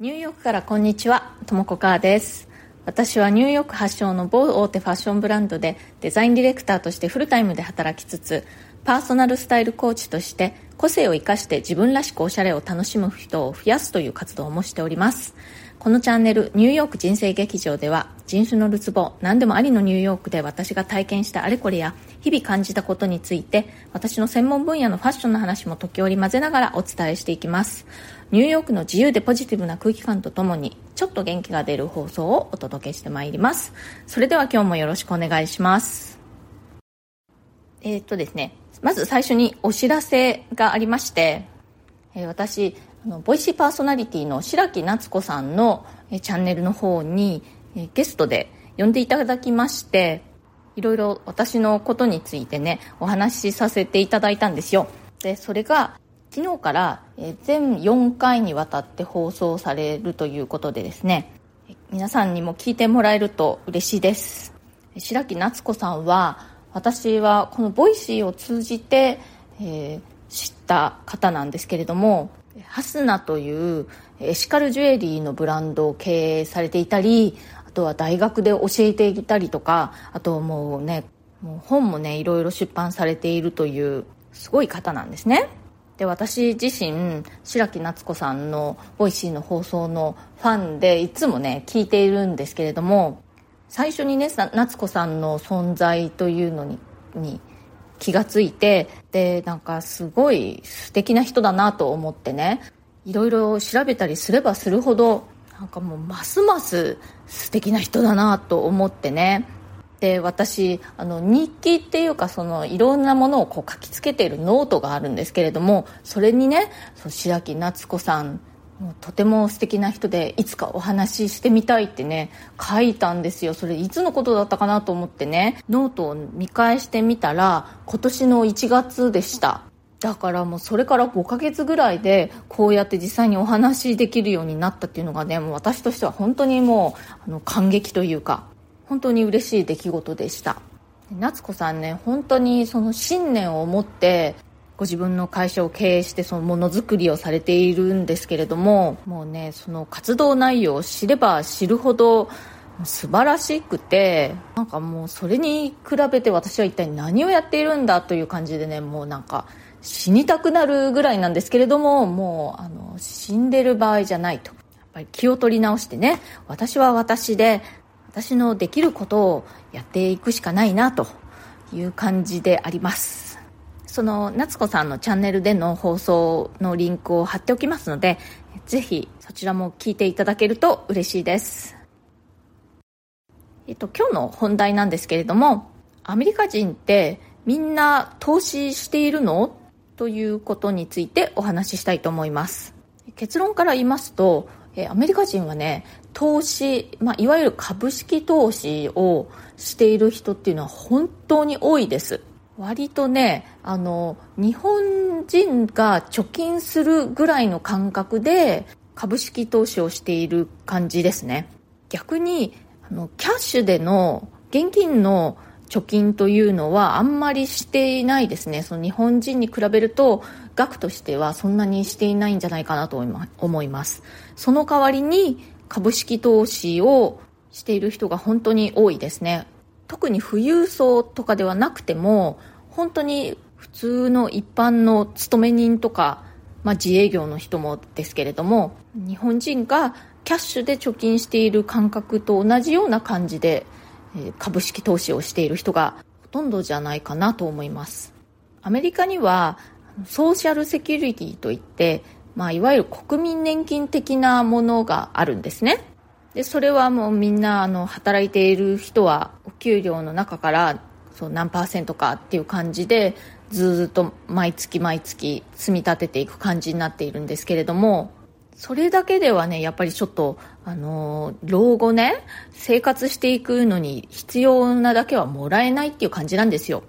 ニューヨークからこんにちは、ともこかーです。私はニューヨーク発祥の某大手ファッションブランドでデザインディレクターとしてフルタイムで働きつつ、パーソナルスタイルコーチとして個性を生かして自分らしくおしゃれを楽しむ人を増やすという活動もしております。このチャンネルニューヨーク人生劇場では人種のるつぼ何でもありのニューヨークで私が体験したあれこれや日々感じたことについて私の専門分野のファッションの話も時折混ぜながらお伝えしていきますニューヨークの自由でポジティブな空気感とともにちょっと元気が出る放送をお届けしてまいります。それでは今日もよろしくお願いします。えー、っとですねまず最初にお知らせがありまして、えー私あのボイシーパーソナリティの白木夏子さんのえーチャンネルの方にえーゲストで呼んでいただきましていろいろ私のことについてねお話しさせていただいたんですよ。でそれが昨日から全4回にわたって放送されるということでですね皆さんにも聞いてもらえると嬉しいです。白木夏子さんは私はこの Voicy を通じて、えー知った方なんですけれども HASUNA というエシカルジュエリーのブランドを経営されていたりあとは大学で教えていたりとかあともうねもう本もねいろいろ出版されているというすごい方なんですね。で私自身白木夏子さんの Voicy の放送のファンでいつもね聞いているんですけれども最初にね夏子さんの存在というのにに気がついてでなんかすごい素敵な人だなと思ってねいろいろ調べたりすればするほどなんかもうますます素敵な人だなと思ってねで私あの日記っていうかそのいろんなものをこう書きつけているノートがあるんですけれどもそれにねそう白木夏子さんとても素敵な人でいつかお話ししてみたいってね書いたんですよ。それいつのことだったかなと思ってねノートを見返してみたら今年の1月でした。だからもうそれから5ヶ月ぐらいでこうやって実際にお話しできるようになったっていうのがねもう私としては本当にもうあの感激というか本当に嬉しい出来事でした。夏子さんね本当にその信念を持ってご自分の会社を経営してそのものづくりをされているんですけれどももうねその活動内容を知れば知るほど素晴らしくてなんかもうそれに比べて私は一体何をやっているんだという感じでねもうなんか死にたくなるぐらいなんですけれどももうあの死んでる場合じゃないと。やっぱり気を取り直してね私は私で私のできることをやっていくしかないなという感じであります。その夏子さんのチャンネルでの放送のリンクを貼っておきますのでぜひそちらも聞いていただけると嬉しいです。えっと今日の本題なんですけれどもアメリカ人ってみんな投資しているの？ということについてお話ししたいと思います。結論から言いますとアメリカ人はね投資、まあ、いわゆる株式投資をしている人っていうのは本当に多いです。割とねあの日本人が貯金するぐらいの感覚で株式投資をしている感じですね。逆にあのキャッシュでの現金の貯金というのはあんまりしていないですね。その日本人に比べると額としてはそんなにしていないんじゃないかなと思います。その代わりに株式投資をしている人が本当に多いですね。特に富裕層とかではなくても本当に普通の一般の勤め人とか、まあ、自営業の人もですけれども日本人がキャッシュで貯金している感覚と同じような感じで株式投資をしている人がほとんどじゃないかなと思います。アメリカにはソーシャルセキュリティといって、まあ、いわゆる国民年金的なものがあるんですね。でそれはもうみんなあの働いている人はお給料の中からそう何パーセントかっていう感じでずっと毎月毎月積み立てていく感じになっているんですけれどもそれだけではねやっぱりちょっとあの老後ね生活していくのに必要なだけはもらえないっていう感じなんですよ。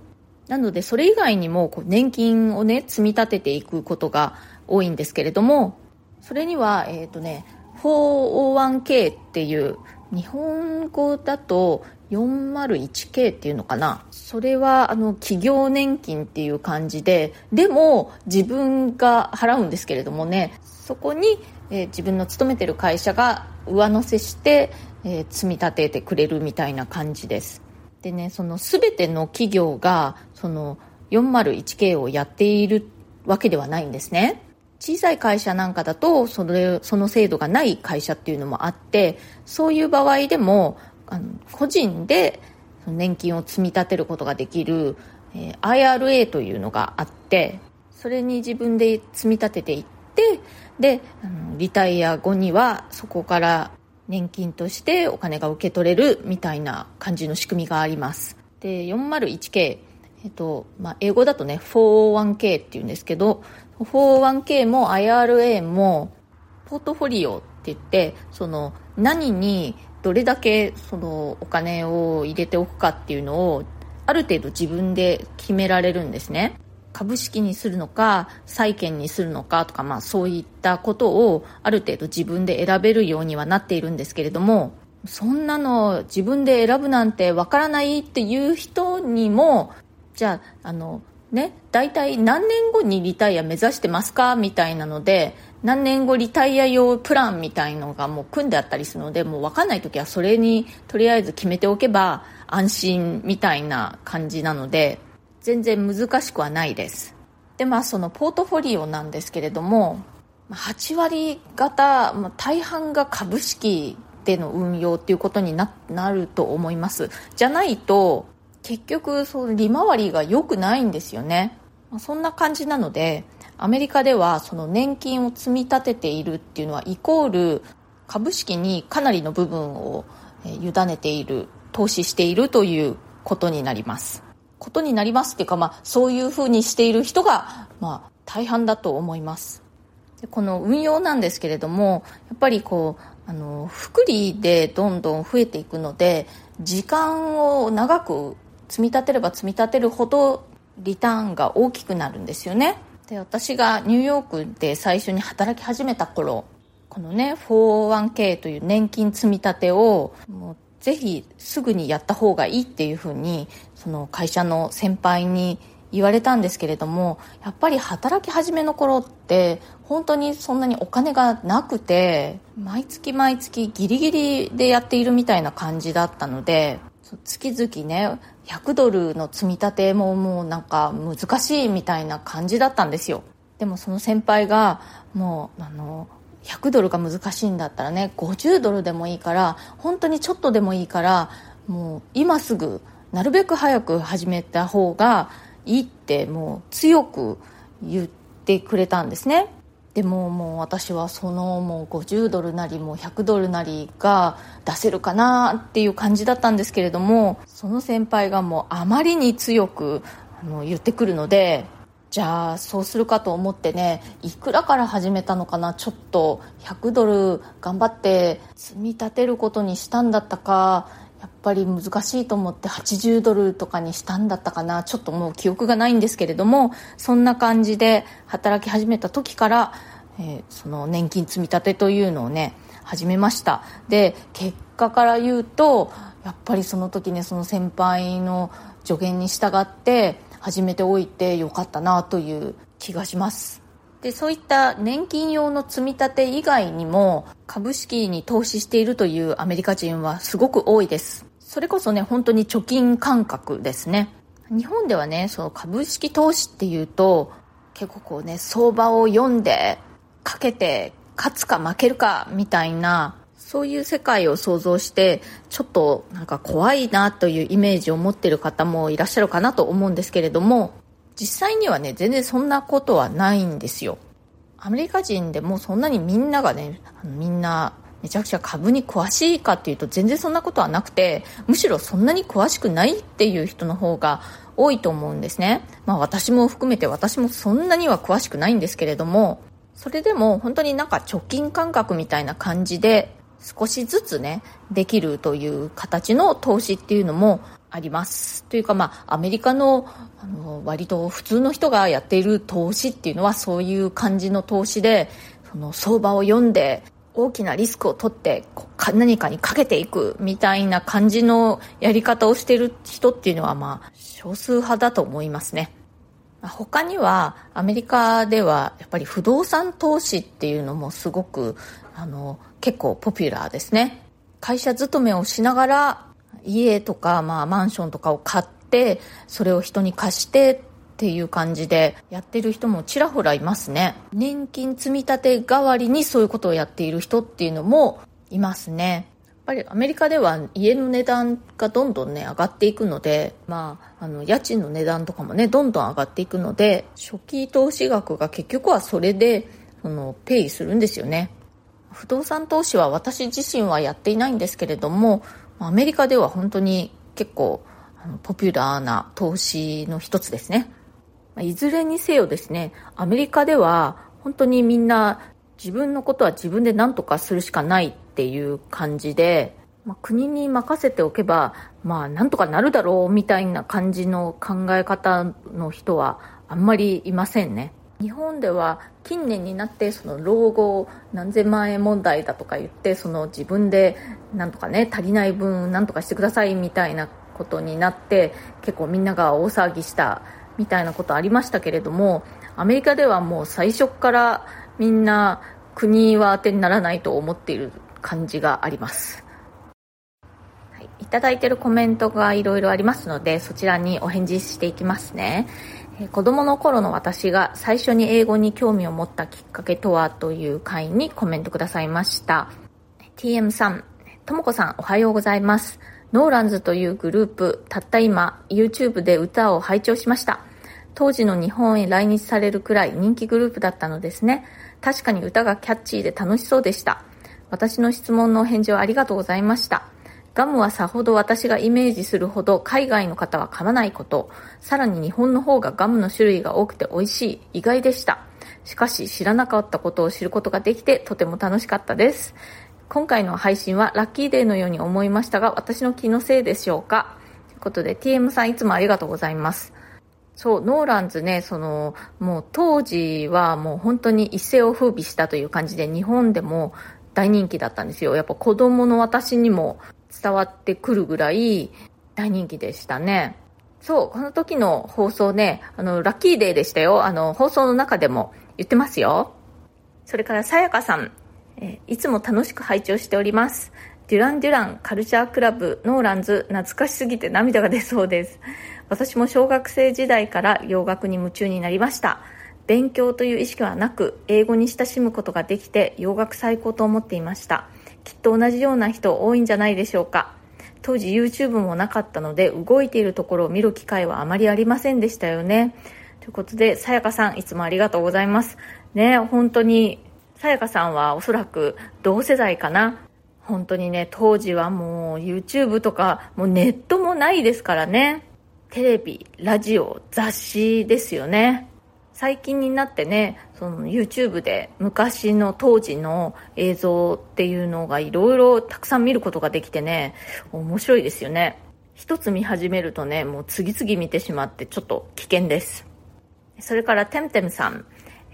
なのでそれ以外にもこう年金をね積み立てていくことが多いんですけれどもそれにはえっ、ー、とね 401k っていう日本語だと 401k っていうのかな。それはあの企業年金っていう感じででも自分が払うんですけれどもねそこにえー、自分の勤めてる会社が上乗せして、えー、積み立ててくれるみたいな感じです。でねその全ての企業がその 401K をやっているわけではないんですね。小さい会社なんかだとそれその制度がない会社っていうのもあってそういう場合でもあの個人で年金を積み立てることができる、えー、IRA というのがあってそれに自分で積み立てていってであのリタイア後にはそこから年金としてお金が受け取れるみたいな感じの仕組みがあります。で 401K えっとまあ、英語だとね 401K っていうんですけど 401K も IRA もポートフォリオって言ってその何にどれだけそのお金を入れておくかっていうのをある程度自分で決められるんですね。株式にするのか債券にするのかとか、まあ、そういったことをある程度自分で選べるようにはなっているんですけれどもそんなの自分で選ぶなんてわからないっていう人にもじゃああのね大体何年後にリタイア目指してますかみたいなので何年後リタイア用プランみたいのがもう組んであったりするのでもう分かんない時はそれにとりあえず決めておけば安心みたいな感じなので全然難しくはないです。でまあそのポートフォリオなんですけれども8割方、まあ、大半が株式での運用っていうことになると思います。じゃないと結局その利回りが良くないんですよね、まあ、そんな感じなのでアメリカではその年金を積み立てているっていうのはイコール株式にかなりの部分を委ねている投資しているということになります。ことになりますっていうか、まあ、そういうふうにしている人が、まあ、大半だと思います。でこの運用なんですけれどもやっぱりこうあの福利でどんどん増えていくので時間を長く積み立てれば積み立てるほどリターンが大きくなるんですよね。で私がニューヨークで最初に働き始めた頃このね 401k という年金積み立てをもうぜひすぐにやった方がいいっていうふうにその会社の先輩に言われたんですけれどもやっぱり働き始めの頃って本当にそんなにお金がなくて毎月毎月ギリギリでやっているみたいな感じだったので月々ね100ドルの積み立てももうなんか難しいみたいな感じだったんですよ。でもその先輩がもうあの100ドルが難しいんだったらね50ドルでもいいから本当にちょっとでもいいからもう今すぐなるべく早く始めた方がいいってもう強く言ってくれたんですね。でももう私はそのもう50ドルなりもう100ドルなりが出せるかなっていう感じだったんですけれどもその先輩がもうあまりに強くあの言ってくるのでじゃあそうするかと思ってねいくらから始めたのかなちょっと100ドル頑張って積み立てることにしたんだったかやっぱり難しいと思って80ドルとかにしたんだったかな。ちょっともう記憶がないんですけれどもそんな感じで働き始めた時から、えー、その年金積み立てというのをね始めました。で結果から言うとやっぱりその時ねその先輩の助言に従って始めておいてよかったなという気がします。でそういった年金用の積み立て以外にも株式に投資しているというアメリカ人はすごく多いです。それこそね本当に貯金感覚ですね。日本ではねその株式投資っていうと結構こうね相場を読んでかけて勝つか負けるかみたいなそういう世界を想像してちょっとなんか怖いなというイメージを持ってる方もいらっしゃるかなと思うんですけれども実際にはね全然そんなことはないんですよ。アメリカ人でもそんなにみんながねみんなめちゃくちゃ株に詳しいかっていうと全然そんなことはなくてむしろそんなに詳しくないっていう人の方が多いと思うんですね。まあ私も含めて私もそんなには詳しくないんですけれどもそれでも本当になんか貯金感覚みたいな感じで少しずつねできるという形の投資っていうのもあります。というかまあアメリカのあの割と普通の人がやっている投資っていうのはそういう感じの投資でその相場を読んで大きなリスクを取って何かにかけていくみたいな感じのやり方をしている人っていうのはまあ少数派だと思いますね。他にはアメリカではやっぱり不動産投資っていうのもすごくあの結構ポピュラーですね。会社勤めをしながら家とか、まあ、マンションとかを買ってそれを人に貸してっていう感じでやってる人もちらほらいますね。年金積み立て代わりにそういうことをやっている人っていうのもいますね。やっぱりアメリカでは家の値段がどんどんね上がっていくので、まあ、あの家賃の値段とかもねどんどん上がっていくので初期投資額が結局はそれでそのペイするんですよね。不動産投資は私自身はやっていないんですけれどもアメリカでは本当に結構ポピュラーな投資の一つですねいずれにせよですねアメリカでは本当にみんな自分のことは自分で何とかするしかないっていう感じで、まあ、国に任せておけば、まあ、なんとかなるだろうみたいな感じの考え方の人はあんまりいませんね。日本では近年になってその老後何千万円問題だとか言ってその自分でなんとかね足りない分なんとかしてくださいみたいなことになって結構みんなが大騒ぎしたみたいなことありましたけれどもアメリカではもう最初からみんな国は当てにならないと思っている感じがあります。はい、いただいているコメントがいろいろありますので、そちらにお返事していきますね。子供の頃の私が最初に英語に興味を持ったきっかけとはという回にコメントくださいました。TM さん、ともこさんおはようございます。ノーランズというグループ、たった今、YouTube で歌を拝聴しました。当時の日本へ来日されるくらい人気グループだったのですね。確かに歌がキャッチーで楽しそうでした。私の質問のお返事をありがとうございました。ガムはさほど私がイメージするほど海外の方は噛まないこと、さらに日本の方がガムの種類が多くて美味しい、意外でした。しかし知らなかったことを知ることができてとても楽しかったです。今回の配信はラッキーデーのように思いましたが、私の気のせいでしょうかということで TM さんいつもありがとうございます。そう、ノーランズね、その、もう当時はもう本当に一世を風靡したという感じで、日本でも大人気だったんですよ。やっぱ子供の私にも伝わってくるぐらい大人気でしたね。そう、この時の放送ね、あの、ラッキーデーでしたよ。あの、放送の中でも言ってますよ。それから、さやかさん、えいつも楽しく拝聴しております。デュラン・デュランカルチャークラブノーランズ懐かしすぎて涙が出そうです私も小学生時代から洋楽に夢中になりました勉強という意識はなく英語に親しむことができて洋楽最高と思っていましたきっと同じような人多いんじゃないでしょうか。当時 YouTube もなかったので動いているところを見る機会はあまりありませんでしたよね。ということでさやかさんいつもありがとうございます。ね本当にさやかさんはおそらく同世代かな。本当にね当時はもう YouTube とかもうネットもないですからね。テレビ、ラジオ、雑誌ですよね。最近になってね、その YouTube で昔の当時の映像っていうのがいろいろたくさん見ることができてね、面白いですよね。一つ見始めるとね、もう次々見てしまってちょっと危険です。それからテムテムさん、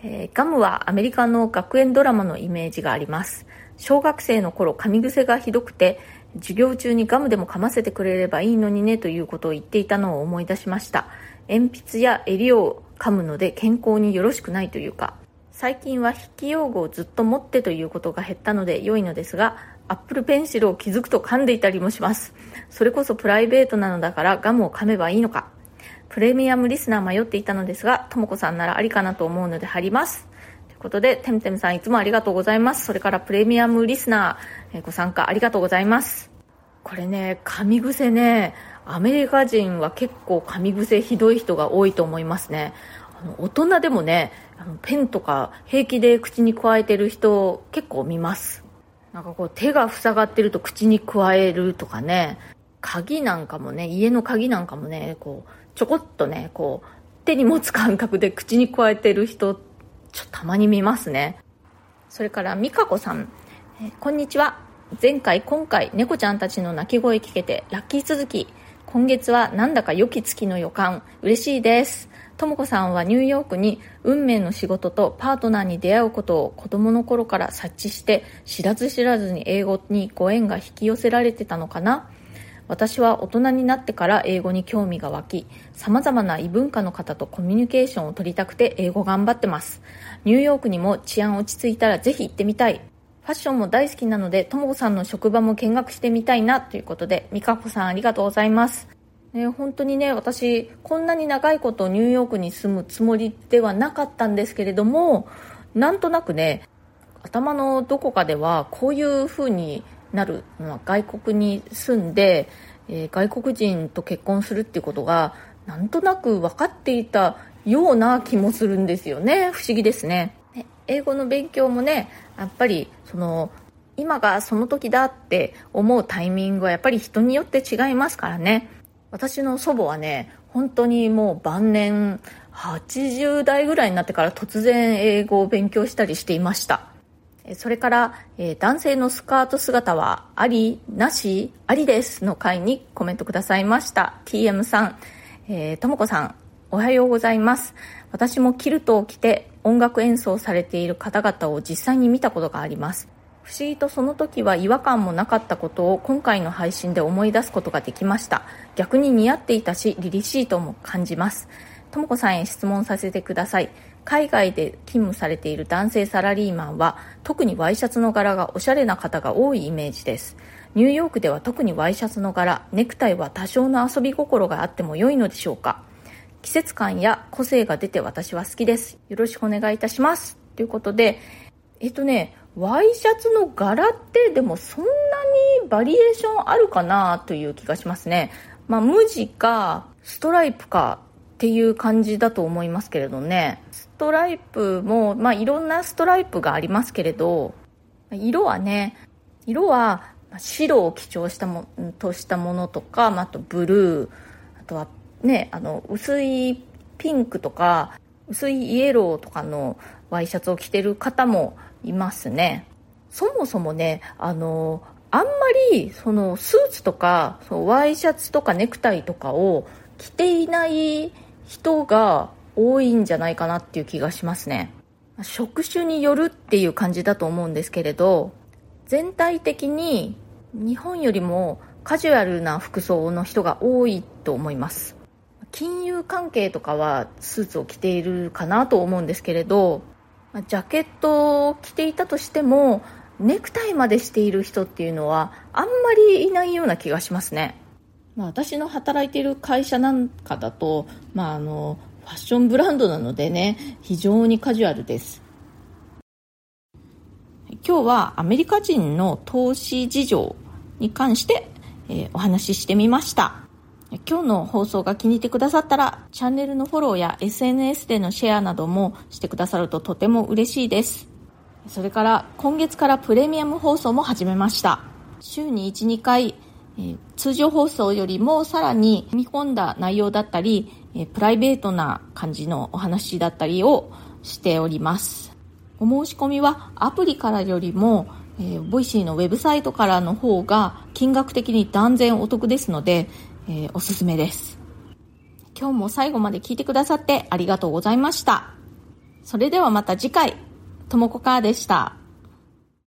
えー、ガムはアメリカの学園ドラマのイメージがあります。小学生の頃噛み癖がひどくて授業中にガムでも噛ませてくれればいいのにねということを言っていたのを思い出しました鉛筆や襟を噛むので健康によろしくないというか最近は筆記用具をずっと持ってということが減ったので良いのですがアップルペンシルを気づくと噛んでいたりもしますそれこそプライベートなのだからガムを噛めばいいのかプレミアムリスナー迷っていたのですがともこさんならありかなと思うので貼りますということで、てむてむさんいつもありがとうございます。それからプレミアムリスナー、ご参加ありがとうございます。これね、噛み癖ね、アメリカ人は結構噛み癖ひどい人が多いと思いますね。あの大人でもね、あのペンとか平気で口に加えてる人結構見ます。なんかこう手が塞がってると口に加えるとかね、鍵なんかもね、家の鍵なんかもね、こう、ちょこっとね、こう、手に持つ感覚で口に加えてる人ちょっとたまに見ますねそれから美香子さん、えこんにちは前回今回猫ちゃんたちの鳴き声聞けてラッキー続き今月はなんだか良き月の予感。嬉しいです。とも子さんはニューヨークに運命の仕事とパートナーに出会うことを子供の頃から察知して知らず知らずに英語にご縁が引き寄せられてたのかな。私は大人になってから英語に興味が湧き様々な異文化の方とコミュニケーションを取りたくて英語頑張ってます。ニューヨークにも治安落ち着いたらぜひ行ってみたい。ファッションも大好きなのでともこさんの職場も見学してみたいなということで美香子さんありがとうございます。ね、本当にね私こんなに長いことニューヨークに住むつもりではなかったんですけれどもなんとなくね頭のどこかではこういう風になるのは外国に住んで、えー、外国人と結婚するっていうことがなんとなく分かっていたような気もするんですよね。不思議ですね。英語の勉強もねやっぱりその今がその時だって思うタイミングはやっぱり人によって違いますからね。私の祖母はね本当にもう晩年80代ぐらいになってから突然英語を勉強したりしていました。それから、えー、男性のスカート姿はありなしありですの回にコメントくださいました。TM さん、ともこさんおはようございます。私もキルトを着て音楽演奏されている方々を実際に見たことがあります。不思議とその時は違和感もなかったことを今回の配信で思い出すことができました。逆に似合っていたし凛々しいとも感じます。ともこさんへ質問させてください。海外で勤務されている男性サラリーマンは特にワイシャツの柄がおしゃれな方が多いイメージです。ニューヨークでは特にワイシャツの柄ネクタイは多少の遊び心があっても良いのでしょうか？季節感や個性が出て私は好きですよろしくお願いいたしますということでえっとねワイシャツの柄ってでもそんなにバリエーションあるかなという気がしますね。まあ、無地かストライプかっていう感じだと思いますけれどね。ストライプも、まあ、いろんなストライプがありますけれど、色はね、色は白を基調したもとしたものとか、まあ、あとブルー、あとはね、あの、薄いピンクとか、薄いイエローとかのワイシャツを着てる方もいますね。そもそもね、あの、あんまり、その、スーツとか、そのワイシャツとかネクタイとかを着ていない人が多いんじゃないかなっていう気がしますね。職種によるっていう感じだと思うんですけれど、全体的に日本よりもカジュアルな服装の人が多いと思います。金融関係とかはスーツを着ているかなと思うんですけれど、ジャケットを着ていたとしてもネクタイまでしている人っていうのはあんまりいないような気がしますね、まあ、私の働いている会社なんかだと、まあ、あのファッションブランドなのでね非常にカジュアルです。今日はアメリカ人の投資事情に関して、えー、お話ししてみました。今日の放送が気に入ってくださったら、チャンネルのフォローや SNS でのシェアなどもしてくださるととても嬉しいです。それから今月からプレミアム放送も始めました。週に1、2回、通常放送よりもさらに踏み込んだ内容だったり、プライベートな感じのお話だったりをしております。お申し込みはアプリからよりも、えー、 Voicy のウェブサイトからの方が金額的に断然お得ですので、えー、おすすめです。今日も最後まで聞いてくださってありがとうございました。それではまた次回、ともこかーでした。